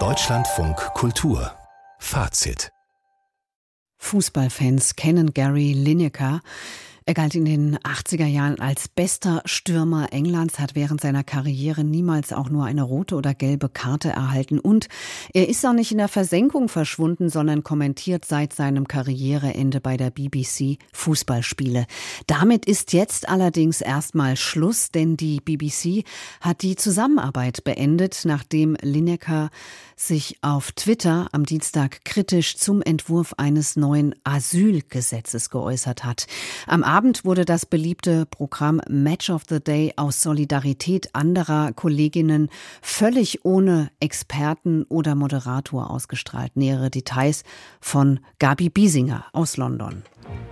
Deutschlandfunk Kultur Fazit Fußballfans kennen Gary Lineker. Er galt in den 80er Jahren als bester Stürmer Englands, hat während seiner Karriere niemals auch nur eine rote oder gelbe Karte erhalten. Und er ist auch nicht in der Versenkung verschwunden, sondern kommentiert seit seinem Karriereende bei der BBC Fußballspiele. Damit ist jetzt allerdings erstmal Schluss, denn die BBC hat die Zusammenarbeit beendet, nachdem Lineker sich auf Twitter am Dienstag kritisch zum Entwurf eines neuen Asylgesetzes geäußert hat. Am Abend wurde das beliebte Programm Match of the Day aus Solidarität anderer Kolleginnen völlig ohne Experten oder Moderator ausgestrahlt. Nähere Details von Gabi Biesinger aus London.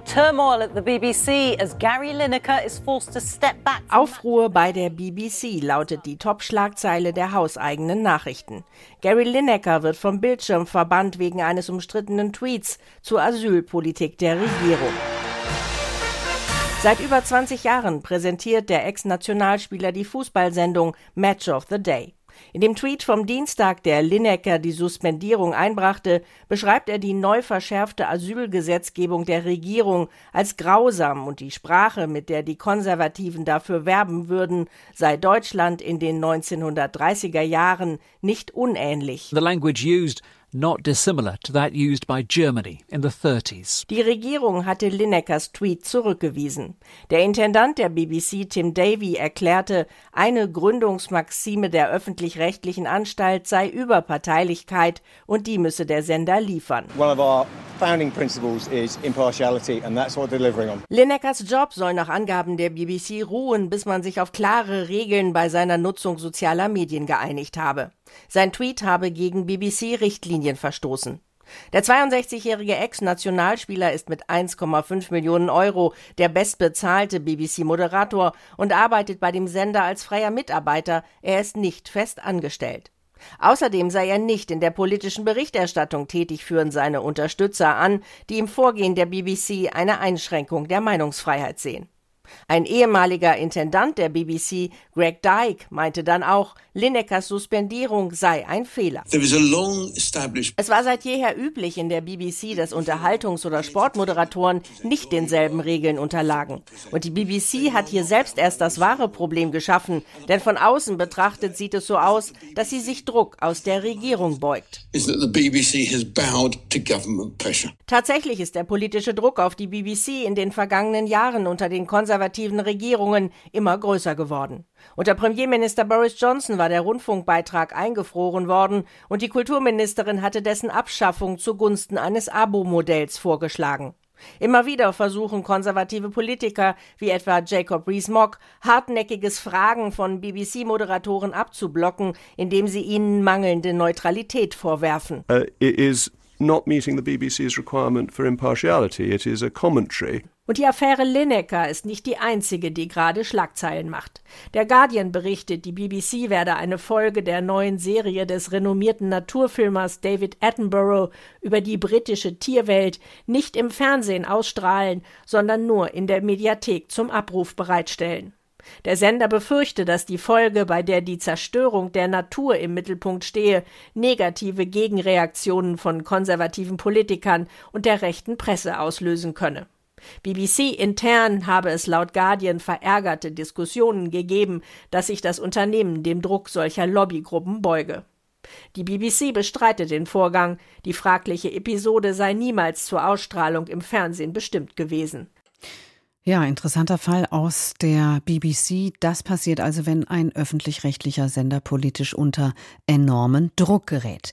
Turmoil at the BBC as Gary Lineker is forced to step back. Aufruhr bei der BBC lautet die Top-Schlagzeile der hauseigenen Nachrichten. Gary Lineker wird vom Bildschirm verbannt wegen eines umstrittenen Tweets zur Asylpolitik der Regierung. Seit über 20 Jahren präsentiert der Ex-Nationalspieler die Fußballsendung Match of the Day. In dem Tweet vom Dienstag, der Lineker die Suspendierung einbrachte, beschreibt er die neu verschärfte Asylgesetzgebung der Regierung als grausam und die Sprache, mit der die Konservativen dafür werben würden, sei Deutschland in den 1930er Jahren nicht unähnlich. The language used not dissimilar to that used by Germany in the 30s. Die Regierung hatte Linekers Tweet zurückgewiesen. Der Intendant der BBC, Tim Davy, erklärte, eine Gründungsmaxime der öffentlich-rechtlichen Anstalt sei Überparteilichkeit und die müsse der Sender liefern. One of our founding principles is impartiality and that's what we're delivering on. Linekers Job soll nach Angaben der BBC ruhen, bis man sich auf klare Regeln bei seiner Nutzung sozialer Medien geeinigt habe. Sein Tweet habe gegen BBC-Richtlinien verstoßen. Der 62-jährige Ex-Nationalspieler ist mit 1,5 Millionen Euro der bestbezahlte BBC-Moderator und arbeitet bei dem Sender als freier Mitarbeiter. Er ist nicht fest angestellt. Außerdem sei er nicht in der politischen Berichterstattung tätig, führen seine Unterstützer an, die im Vorgehen der BBC eine Einschränkung der Meinungsfreiheit sehen. Ein ehemaliger Intendant der BBC, Greg Dyke, meinte dann auch, Linekers Suspendierung sei ein Fehler. Es war seit jeher üblich in der BBC, dass Unterhaltungs- oder Sportmoderatoren nicht denselben Regeln unterlagen. Und die BBC hat hier selbst erst das wahre Problem geschaffen, denn von außen betrachtet sieht es so aus, dass sie sich Druck aus der Regierung beugt. Tatsächlich ist der politische Druck auf die BBC in den vergangenen Jahren unter den konservativen Regierungen immer größer geworden. Unter Premierminister Boris Johnson war der Rundfunkbeitrag eingefroren worden und die Kulturministerin hatte dessen Abschaffung zugunsten eines Abo-Modells vorgeschlagen. Immer wieder versuchen konservative Politiker wie etwa Jacob Rees-Mogg hartnäckiges Fragen von BBC-Moderatoren abzublocken, indem sie ihnen mangelnde Neutralität vorwerfen. Uh, is not meeting the BBC's requirement for impartiality. It is a commentary. Und die Affäre Lineker ist nicht die einzige, die gerade Schlagzeilen macht. Der Guardian berichtet, die BBC werde eine Folge der neuen Serie des renommierten Naturfilmers David Attenborough über die britische Tierwelt nicht im Fernsehen ausstrahlen, sondern nur in der Mediathek zum Abruf bereitstellen. Der Sender befürchte, dass die Folge, bei der die Zerstörung der Natur im Mittelpunkt stehe, negative Gegenreaktionen von konservativen Politikern und der rechten Presse auslösen könne. BBC intern habe es laut Guardian verärgerte Diskussionen gegeben, dass sich das Unternehmen dem Druck solcher Lobbygruppen beuge. Die BBC bestreitet den Vorgang, die fragliche Episode sei niemals zur Ausstrahlung im Fernsehen bestimmt gewesen. Ja, interessanter Fall aus der BBC. Das passiert also, wenn ein öffentlich-rechtlicher Sender politisch unter enormen Druck gerät.